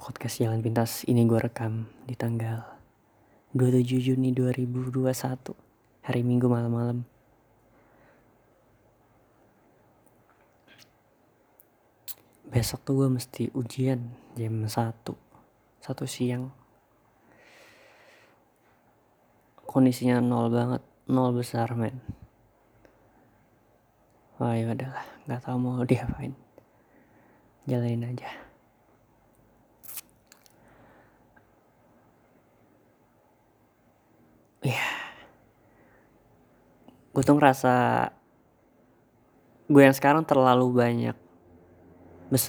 podcast Jalan Pintas ini gue rekam di tanggal 27 Juni 2021 hari Minggu malam-malam. Besok tuh gue mesti ujian jam 1 satu siang. Kondisinya nol banget, nol besar men. Wah ya udahlah, nggak tahu mau diapain. Jalanin aja. Gue tuh ngerasa gue yang sekarang terlalu banyak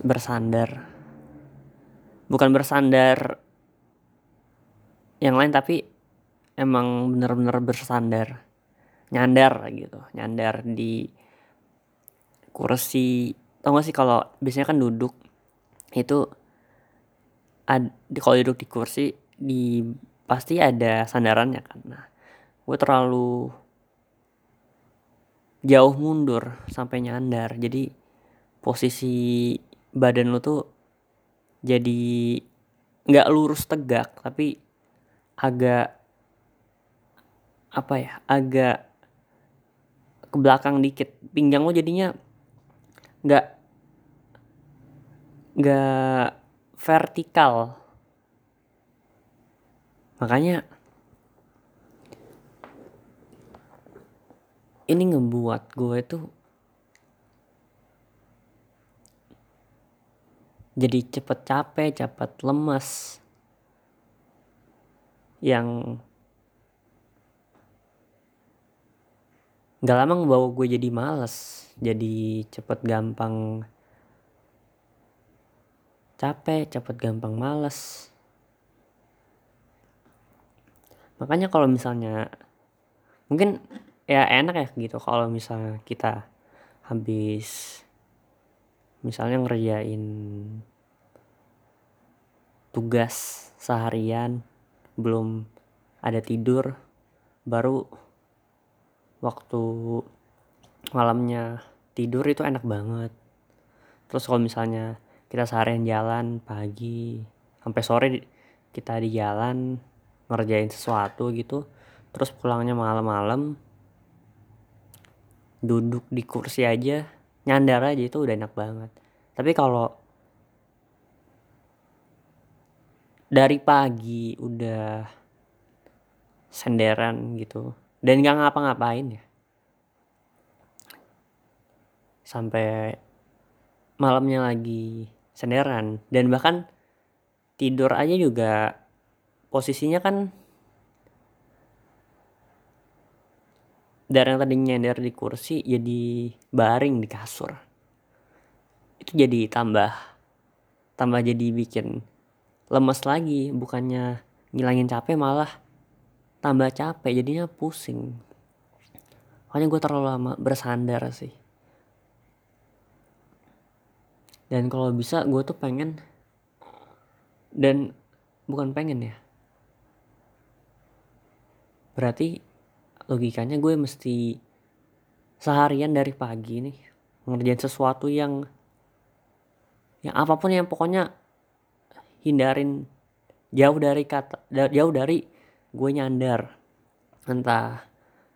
bersandar. Bukan bersandar yang lain tapi emang bener-bener bersandar. Nyandar gitu nyandar di kursi. Tau gak sih kalau biasanya kan duduk itu ad, kalau duduk di kursi di pasti ada sandarannya kan. Nah gue terlalu jauh mundur sampai nyandar. Jadi posisi badan lu tuh jadi nggak lurus tegak tapi agak apa ya agak ke belakang dikit. Pinggang lo jadinya nggak nggak vertikal. Makanya ini ngebuat gue tuh jadi cepet capek, cepet lemas. Yang gak lama ngebawa gue jadi males, jadi cepet gampang capek, cepet gampang males. makanya kalau misalnya mungkin ya enak ya gitu. Kalau misalnya kita habis misalnya ngerjain tugas seharian belum ada tidur baru waktu malamnya tidur itu enak banget. Terus kalau misalnya kita seharian jalan pagi sampai sore kita di jalan ngerjain sesuatu gitu terus pulangnya malam-malam duduk di kursi aja nyandar aja itu udah enak banget. Tapi kalau dari pagi udah senderan gitu dan gak ngapa-ngapain ya. Sampai malamnya lagi senderan dan bahkan tidur aja juga posisinya kan dari yang tadi nyender di kursi jadi baring di kasur. Itu jadi tambah tambah jadi bikin lemes lagi. Bukannya ngilangin capek malah tambah capek jadinya pusing. Makanya gue terlalu lama bersandar sih. Dan kalau bisa gue tuh pengen dan bukan pengen ya. Berarti logikanya gue mesti seharian dari pagi nih ngerjain sesuatu yang yang apa pun yang pokoknya hindarin jauh dari kata jauh dari gue nyandar. Entah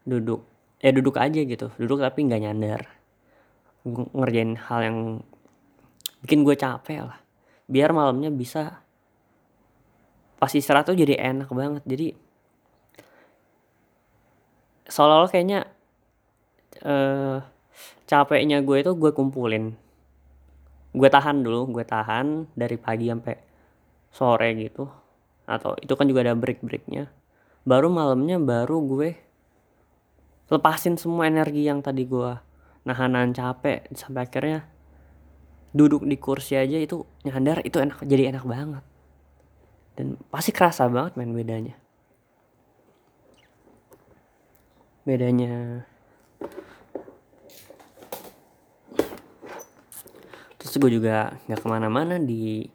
duduk ya duduk aja gitu duduk tapi nggak nyandar. Ngerjain hal yang bikin gue capek lah. Biar malamnya bisa pas istirahat tuh jadi enak banget. Jadi seolah-olah kayaknya uh, capeknya gue itu gue kumpulin. Gue tahan dulu gue tahan dari pagi sampai sore gitu. Atau itu kan juga ada break breaknya baru malamnya baru gue lepasin semua energi yang tadi gue nahanan capek sampai akhirnya duduk di kursi aja itu nyadar itu enak jadi enak banget. Dan pasti kerasa banget main bedanya bedanya. Terus gue juga nggak ke mana-mana di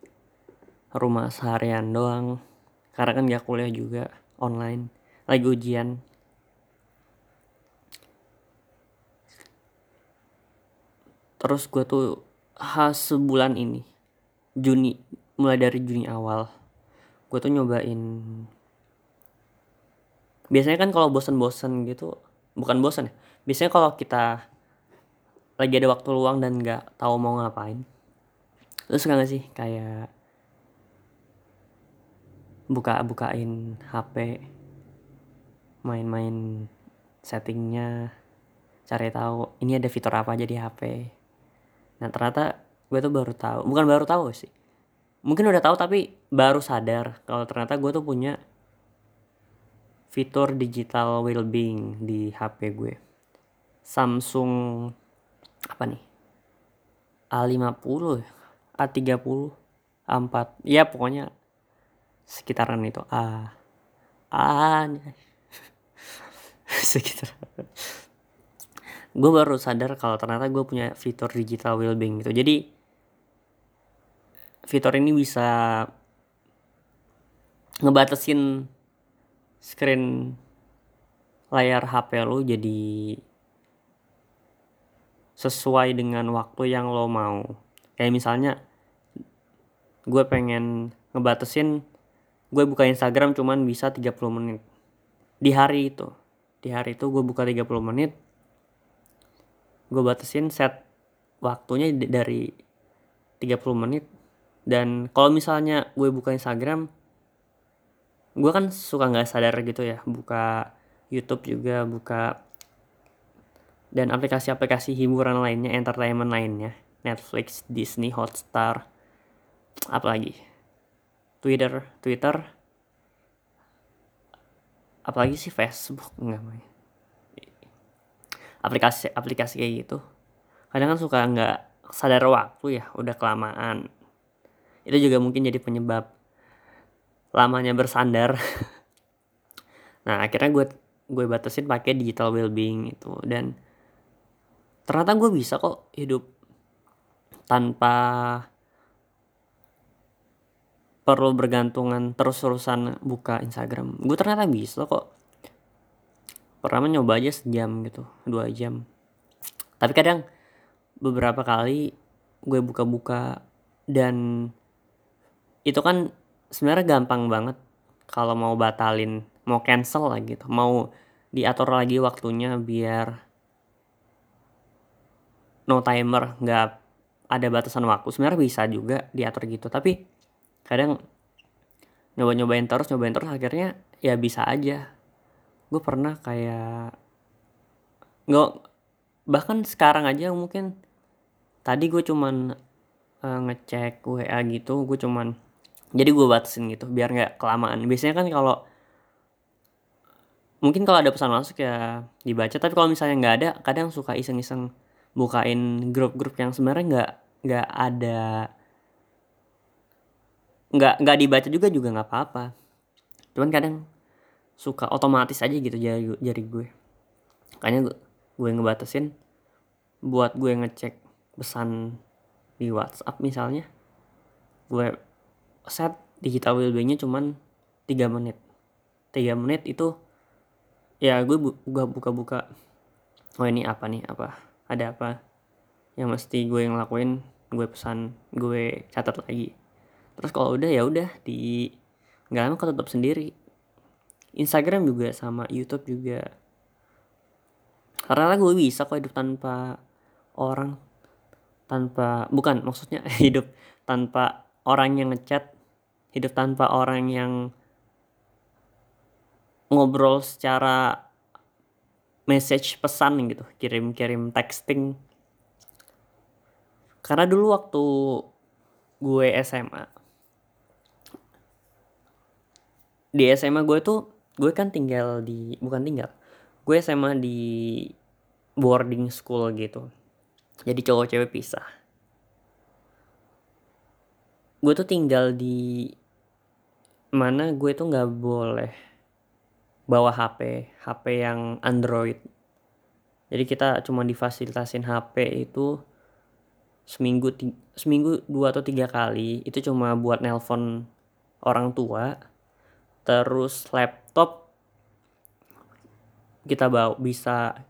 rumah seharian doang. Karena kan gak kuliah juga online. Lagi ujian. Terus gue tuh khas sebulan ini Juni mulai dari Juni awal gue tuh nyobain biasanya kan kalau bosen-bosen gitu bukan bosen ya biasanya kalau kita lagi ada waktu luang dan nggak tahu mau ngapain terus suka gak sih kayak buka bukain HP main-main settingnya cari tahu ini ada fitur apa aja di HP nah ternyata gue tuh baru tahu bukan baru tahu sih mungkin udah tahu tapi baru sadar kalau ternyata gue tuh punya fitur digital well-being di HP gue. Samsung apa nih? A50 A30 A4 ya pokoknya sekitaran itu A A sekitar gue baru sadar kalau ternyata gue punya fitur digital well-being gitu jadi fitur ini bisa ngebatasin screen layar HP lo jadi sesuai dengan waktu yang lo mau. Kayak misalnya gue pengen ngebatasin gue buka Instagram cuman bisa 30 menit. Di hari itu di hari itu gue buka 30 menit gue batasin set waktunya dari 30 menit. Dan kalau misalnya gue buka Instagram gue kan suka nggak sadar gitu ya buka YouTube juga buka dan aplikasi-aplikasi hiburan lainnya entertainment lainnya. Netflix Disney Hotstar apalagi? Twitter Twitter. Apalagi sih Facebook enggak main aplikasi aplikasi kayak gitu. Kadang kan suka nggak sadar waktu ya udah kelamaan. Itu juga mungkin jadi penyebab lamanya bersandar. Nah akhirnya gue gue batasin pakai digital well-being itu. Dan ternyata gue bisa kok hidup tanpa perlu bergantungan terus-terusan buka Instagram. Gue ternyata bisa kok. Pertama nyoba aja sejam gitu dua jam. Tapi kadang beberapa kali gue buka-buka dan itu kan sebenarnya gampang banget. Kalau mau batalin mau cancel lah gitu. Mau diatur lagi waktunya biar no timer nggak ada batasan waktu. Sebenarnya bisa juga diatur gitu tapi kadang nyoba-nyobain terus nyobain terus akhirnya ya bisa aja. Gue pernah kayak nggak bahkan sekarang aja mungkin tadi gue cuman uh, ngecek WA gitu gue cuman jadi gue batasin gitu biar nggak kelamaan. Biasanya kan kalau mungkin kalau ada pesan masuk ya dibaca. Tapi kalau misalnya nggak ada kadang suka iseng-iseng bukain grup-grup yang sebenarnya nggak nggak ada nggak nggak dibaca juga juga nggak apa-apa. Cuman kadang suka otomatis aja gitu jari jari gue. Kayaknya gue, gue ngebatasin buat gue ngecek pesan di WhatsApp misalnya gue set digital wellbeingnya cuman 3 menit. 3 menit itu ya gue bu buka-buka oh ini apa nih? Apa? Ada apa? Yang mesti gue yang lakuin gue pesan gue catat lagi. Terus kalau udah ya udah di nggak lama tutup sendiri. Instagram juga sama YouTube juga. Karena gue bisa kok hidup tanpa orang tanpa bukan maksudnya hidup tanpa orang yang ngechat hidup tanpa orang yang ngobrol secara message pesan gitu kirim-kirim texting. Karena dulu waktu gue SMA di SMA gue tuh gue kan tinggal di bukan tinggal gue SMA di boarding school gitu. Jadi cowok cewek pisah gue tuh tinggal di mana gue tuh nggak boleh bawa HP HP yang Android. Jadi kita cuma difasilitasin HP itu seminggu seminggu dua atau tiga kali. Itu cuma buat nelpon orang tua terus laptop kita bawa bisa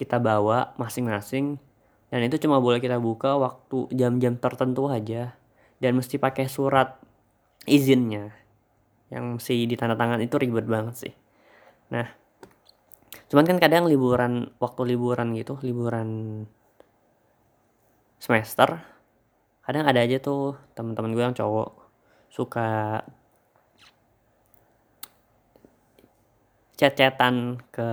kita bawa masing-masing dan itu cuma boleh kita buka waktu jam-jam tertentu aja dan mesti pakai surat izinnya. Yang mesti ditandatangan itu ribet banget sih. Nah cuman kan kadang liburan waktu liburan gitu liburan semester kadang ada aja tuh teman-teman gue yang cowok suka cecetan ke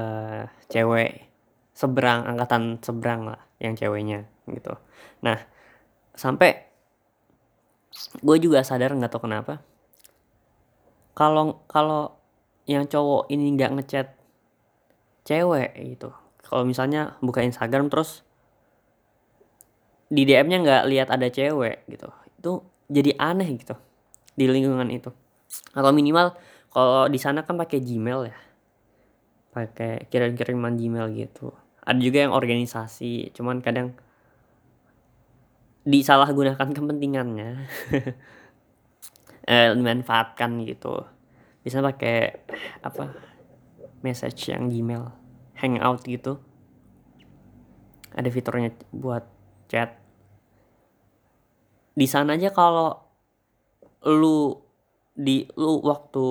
cewek seberang angkatan seberang lah yang ceweknya gitu. Nah sampai gue juga sadar nggak tau kenapa. Kalau kalau yang cowok ini nggak ngechat cewek gitu. Kalau misalnya buka Instagram terus di DM-nya nggak lihat ada cewek gitu. Itu jadi aneh gitu di lingkungan itu. Atau minimal kalau di sana kan pakai Gmail ya. Pakai kirim-kiriman Gmail gitu. Ada juga yang organisasi cuman kadang disalahgunakan kepentingannya. Eh, dimanfaatkan gitu. Bisa pakai apa message yang Gmail hangout gitu. Ada fiturnya buat chat. Di sana aja kalau lu di lu waktu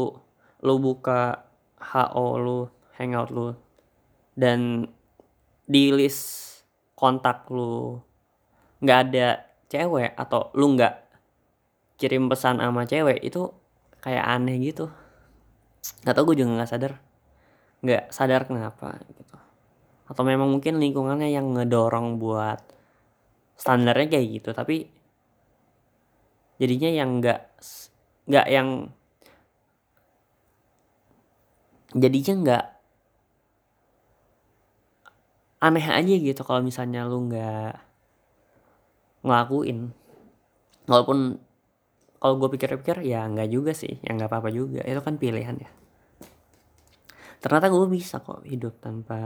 lu buka HO lu hangout lu dan di list kontak lu nggak ada cewek atau lu nggak kirim pesan sama cewek itu kayak aneh gitu. Nggak tau gue juga nggak sadar. Nggak sadar kenapa gitu. Atau memang mungkin lingkungannya yang ngedorong buat standarnya kayak gitu tapi jadinya yang nggak nggak yang jadinya nggak aneh aja gitu kalau misalnya lu nggak ngelakuin. Walaupun kalau gue pikir-pikir ya nggak juga sih ya nggak apa-apa juga. Itu kan pilihan ya. Ternyata gue bisa kok hidup tanpa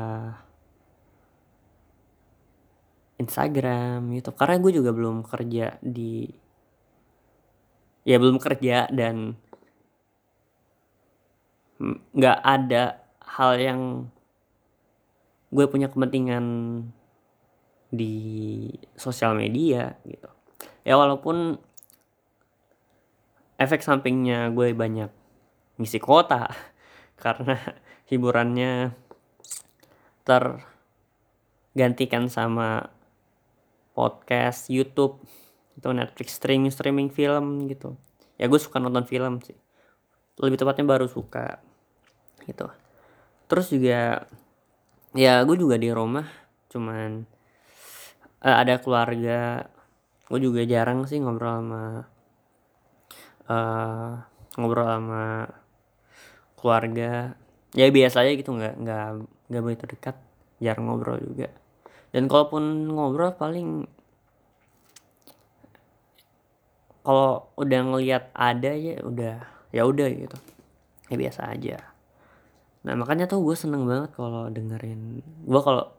Instagram gitu karena gue juga belum kerja di ya belum kerja dan nggak ada hal yang gue punya kepentingan di sosial media gitu. Ya walaupun efek sampingnya gue banyak ngisi kota karena hiburannya tergantikan sama podcast YouTube itu Netflix streaming streaming film gitu. Ya gue suka nonton film sih. Lebih tepatnya baru suka gitu. Terus juga ya gue juga di rumah cuman uh, ada keluarga. Gue juga jarang sih ngobrol sama uh, ngobrol sama keluarga. Ya biasa aja gitu nggak nggak nggak begitu dekat. Jarang ngobrol juga. Dan kalaupun ngobrol paling kalau udah ngelihat ada ya udah ya udah gitu. Ya biasa aja. Nah makanya tuh gue seneng banget kalau dengerin gue kalau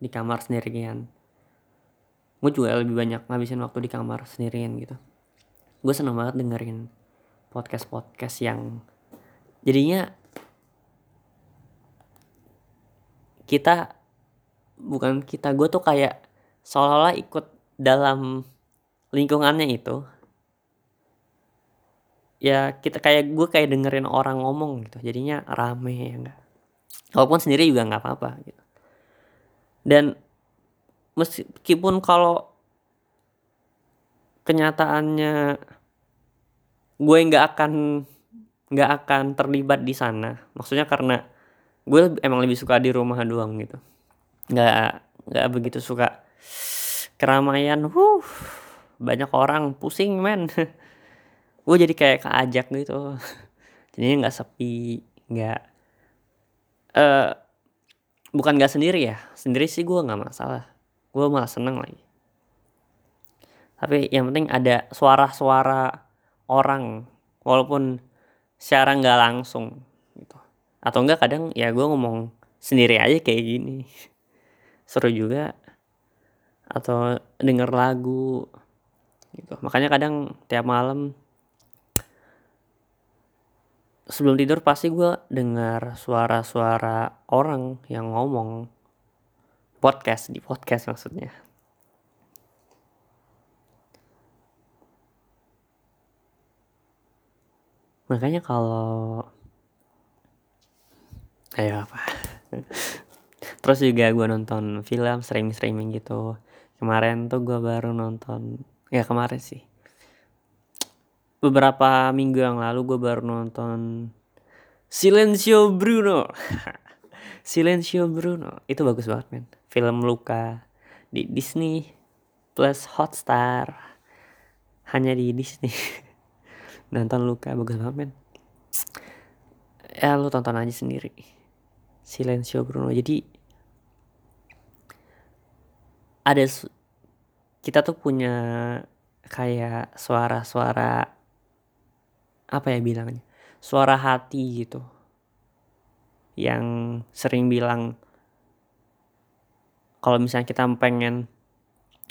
di kamar sendirian gue juga lebih banyak ngabisin waktu di kamar sendirian gitu. Gue seneng banget dengerin podcast podcast yang jadinya kita bukan kita gue tuh kayak seolah-olah ikut dalam lingkungannya itu. Ya kita kayak gue kayak dengerin orang ngomong gitu jadinya rame ya enggak walaupun sendiri juga nggak apa-apa gitu. Dan meskipun kalau kenyataannya gue nggak akan nggak akan terlibat di sana. Maksudnya karena gue emang lebih suka di rumah doang gitu. Nggak nggak begitu suka keramaian. Huh banyak orang pusing men. Gue jadi kayak keajak gitu. Jadinya nggak sepi nggak uh, bukan nggak sendiri ya. Sendiri sih gue nggak masalah gue malah seneng lagi. Tapi yang penting ada suara-suara orang walaupun secara nggak langsung gitu. Atau enggak kadang ya gue ngomong sendiri aja kayak gini. Seru juga. Atau denger lagu gitu. Makanya kadang tiap malam sebelum tidur pasti gue dengar suara-suara orang yang ngomong podcast di podcast maksudnya. Makanya kalau ayo apa? Terus juga gue nonton film streaming streaming gitu. Kemarin tuh gue baru nonton ya kemarin sih. Beberapa minggu yang lalu gue baru nonton Silencio Bruno Silencio Bruno. Itu bagus banget men. Film luka di Disney plus Hotstar. Hanya di Disney. Nonton luka bagus banget men. Ya lu tonton aja sendiri. Silencio Bruno. Jadi ada kita tuh punya kayak suara-suara apa ya bilangnya? Suara hati gitu yang sering bilang kalau misalnya kita pengen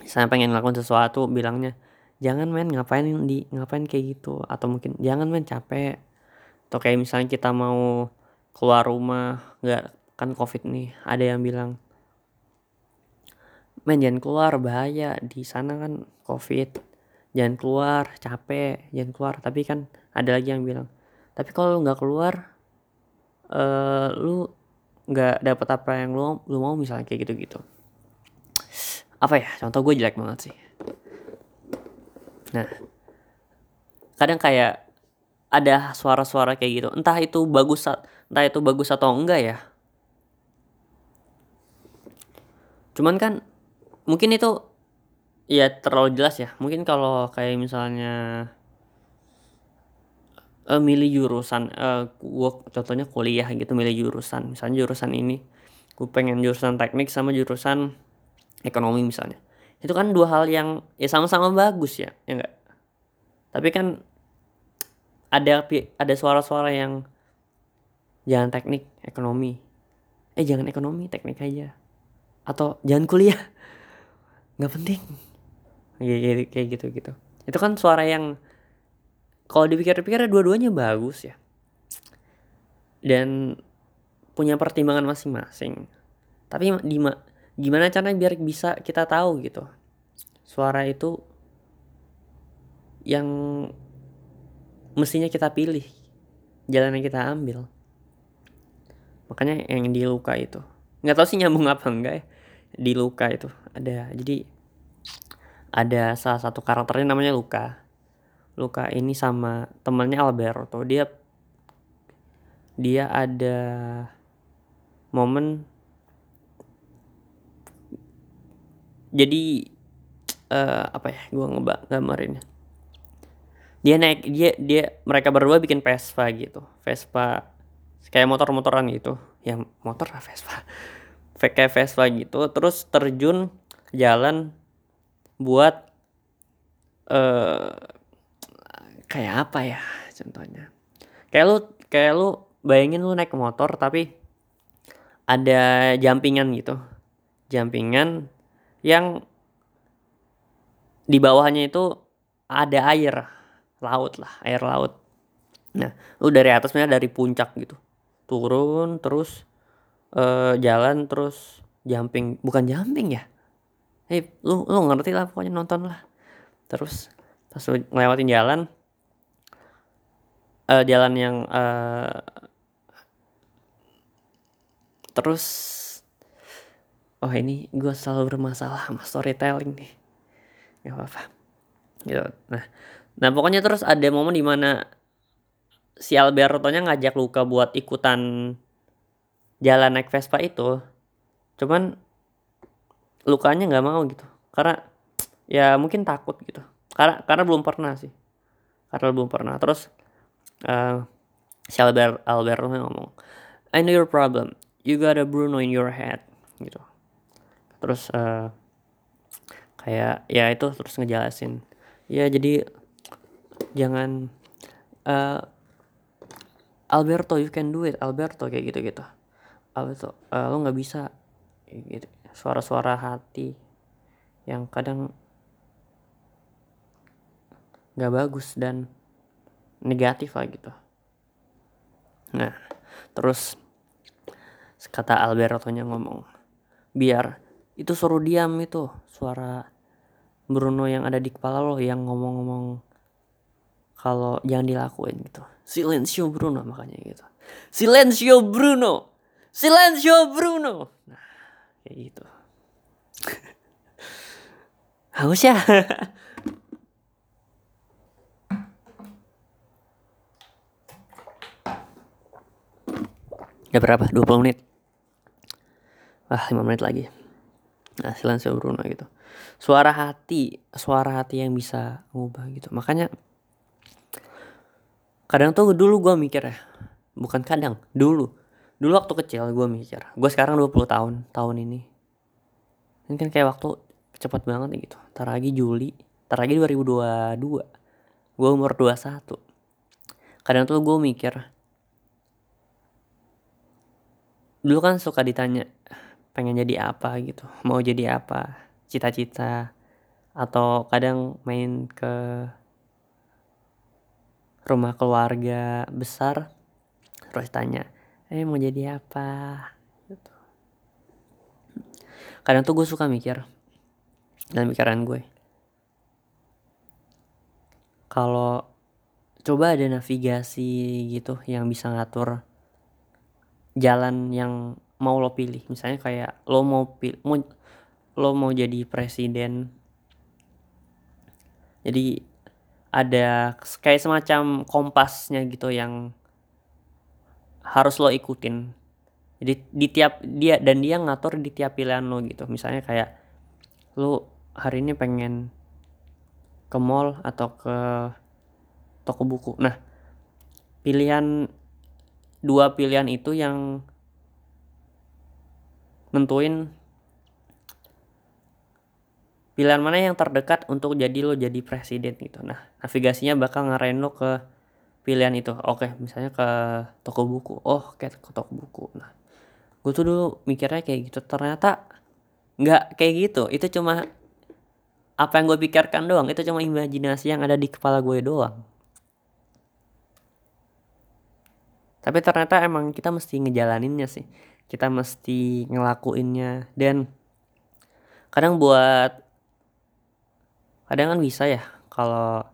saya pengen ngelakuin sesuatu bilangnya jangan main ngapain di ngapain kayak gitu? Atau mungkin jangan main capek. Atau kayak misalnya kita mau keluar rumah nggak kan covid nih ada yang bilang main jangan keluar bahaya di sana kan covid. Jangan keluar capek jangan keluar. Tapi kan ada lagi yang bilang tapi kalau nggak keluar uh, lu nggak dapat apa yang lu lu mau misalnya kayak gitu gitu apa ya contoh gue jelek banget sih Nah, kadang kayak ada suara-suara kayak gitu. Entah itu bagus entah itu bagus atau enggak ya. Cuman kan mungkin itu ya terlalu jelas ya. Mungkin kalau kayak misalnya uh, milih jurusan uh, gua contohnya kuliah gitu milih jurusan. Misalnya jurusan ini gue pengen jurusan teknik sama jurusan ekonomi misalnya. Itu kan dua hal yang ya sama-sama bagus ya ya enggak tapi kan ada ada suara-suara yang jangan teknik ekonomi. Eh jangan ekonomi teknik aja. Atau jangan kuliah. Nggak penting. Kayak, gitu gitu. Itu kan suara yang kalau dipikir-pikir dua-duanya bagus ya. Dan punya pertimbangan masing-masing. Tapi di gimana caranya biar bisa kita tahu gitu? Suara itu yang mestinya kita pilih jalan yang kita ambil. Makanya yang di luka itu. Nggak tahu sih nyambung apa enggak ya. Di luka itu ada. Jadi ada salah satu karakternya namanya Luka Luka ini sama temannya Alberto. Dia dia ada momen jadi uh, apa ya gue ngebak gambarinnya dia naik dia dia mereka berdua bikin Vespa gitu. Vespa kayak motor-motoran gitu. Yang motor lah Vespa. Kayak Vespa gitu. Terus terjun jalan buat uh, kayak apa ya contohnya? Kayak lu kayak lu bayangin lu naik motor tapi ada jumpingan gitu. Jumpingan yang di bawahnya itu ada air laut lah air laut. Nah lu dari atasnya dari puncak gitu. Turun terus uh, jalan terus jumping. Bukan jumping ya? Hey lu lu ngerti lah pokoknya nonton lah. Terus pas lu ngelewatin jalan uh, jalan yang uh, terus oh ini gue selalu bermasalah sama storytelling nih. Ya apa gitu. Nah nah pokoknya terus ada momen di mana si Alberto nya ngajak Luka buat ikutan jalan naik Vespa itu cuman lukanya nggak mau gitu. Karena ya mungkin takut gitu. Karena karena belum pernah sih. Karena belum pernah. Terus uh, si Albert Alberto ngomong I know your problem. You got a Bruno in your head gitu. Terus uh, kayak ya itu terus ngejelasin ya jadi jangan uh, Alberto you can do it Alberto kayak gitu gitu Alberto uh, lo nggak bisa gitu. Suara-suara hati yang kadang nggak bagus dan negatif lah gitu. Nah terus kata Alberto nya ngomong biar itu suruh diam itu suara Bruno yang ada di kepala lo yang ngomong-ngomong kalau jangan dilakuin gitu. Silencio Bruno makanya gitu. Silencio Bruno! Silencio Bruno! Nah kayak gitu. Haus ya Udah berapa? 20 menit. Ah, 5 menit lagi. Nah, silencio Bruno gitu. Suara hati, suara hati yang bisa ngubah gitu. Makanya kadang tuh dulu gue mikir ya. Bukan kadang, dulu. Dulu waktu kecil gue mikir. Gue sekarang 20 tahun, tahun ini. Ini kan kayak waktu cepet banget gitu. Ntar lagi Juli, ntar lagi 2022. Gue umur 21. Kadang tuh gue mikir, dulu kan suka ditanya pengen jadi apa gitu? Mau jadi apa? Cita-cita? Atau kadang main ke rumah keluarga besar terus tanya eh mau jadi apa? Gitu. Kadang tuh gue suka mikir dalam pikiran gue kalau coba ada navigasi gitu yang bisa ngatur jalan yang mau lo pilih. Misalnya kayak lo mau pilih mau lo mau jadi presiden. Jadi ada kayak semacam kompasnya gitu yang harus lo ikutin. Jadi di tiap dia dan dia ngatur di tiap pilihan lo gitu. Misalnya kayak lo hari ini pengen ke mall atau ke toko buku. Nah pilihan dua pilihan itu yang nentuin pilihan mana yang terdekat untuk jadi lo jadi presiden gitu. Nah, navigasinya bakal ngarahin lo ke pilihan itu. Oke, misalnya ke toko buku. Oh, ke toko buku. Nah, gue tuh dulu mikirnya kayak gitu. Ternyata nggak kayak gitu. Itu cuma apa yang gue pikirkan doang. Itu cuma imajinasi yang ada di kepala gue doang. Tapi ternyata emang kita mesti ngejalaninnya sih kita mesti ngelakuinnya dan kadang buat kadang kan bisa ya kalau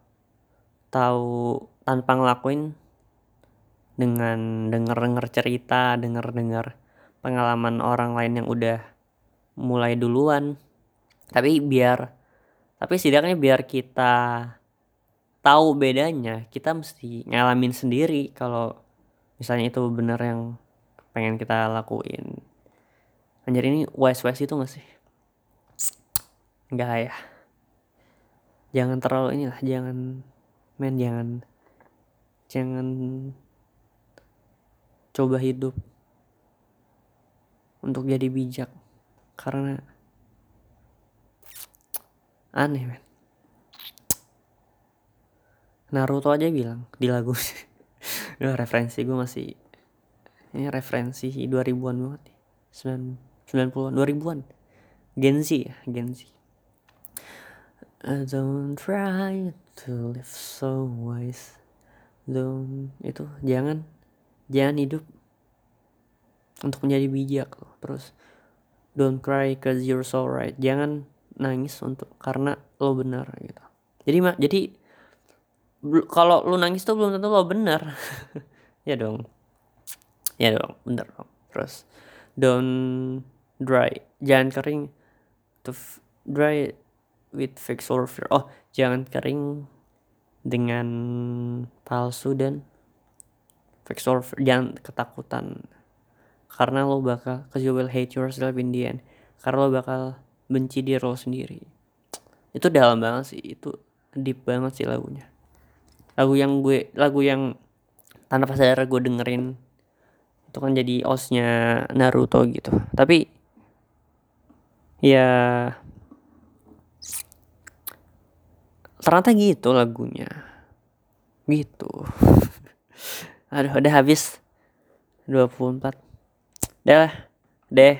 tahu tanpa ngelakuin dengan denger-denger cerita, denger-denger pengalaman orang lain yang udah mulai duluan. Tapi biar tapi setidaknya biar kita tahu bedanya, kita mesti ngalamin sendiri kalau misalnya itu bener yang pengen kita lakuin. Anjir ini wise wise itu gak sih? Enggak ya. Jangan terlalu inilah jangan men jangan jangan coba hidup untuk jadi bijak. Karena aneh men. Naruto aja bilang di lagu Udah referensi gue masih ini referensi 2000-an banget nih. 90-an, 2000-an. Gen Z ya, Gen Z. Don't try to live so wise. Don't itu jangan jangan hidup untuk menjadi bijak loh. Terus don't cry cause you're so right. Jangan nangis untuk karena lo benar gitu. Jadi mak jadi kalau lu nangis tuh belum tentu lo bener. Ya dong. Ya dong bener dong. Terus don't dry. Jangan kering to dry with fake fear oh jangan kering dengan palsu dan fake fear jangan ketakutan. Karena lo bakal cause you will hate yourself in the end. Karena lo bakal benci diri lo sendiri. Itu dalam banget sih. Itu deep banget sih lagunya lagu yang gue lagu yang tanpa sadar gue dengerin. Itu kan jadi osnya Naruto gitu. Tapi ya ternyata gitu lagunya. Gitu. Aduh udah habis. 24 udah deh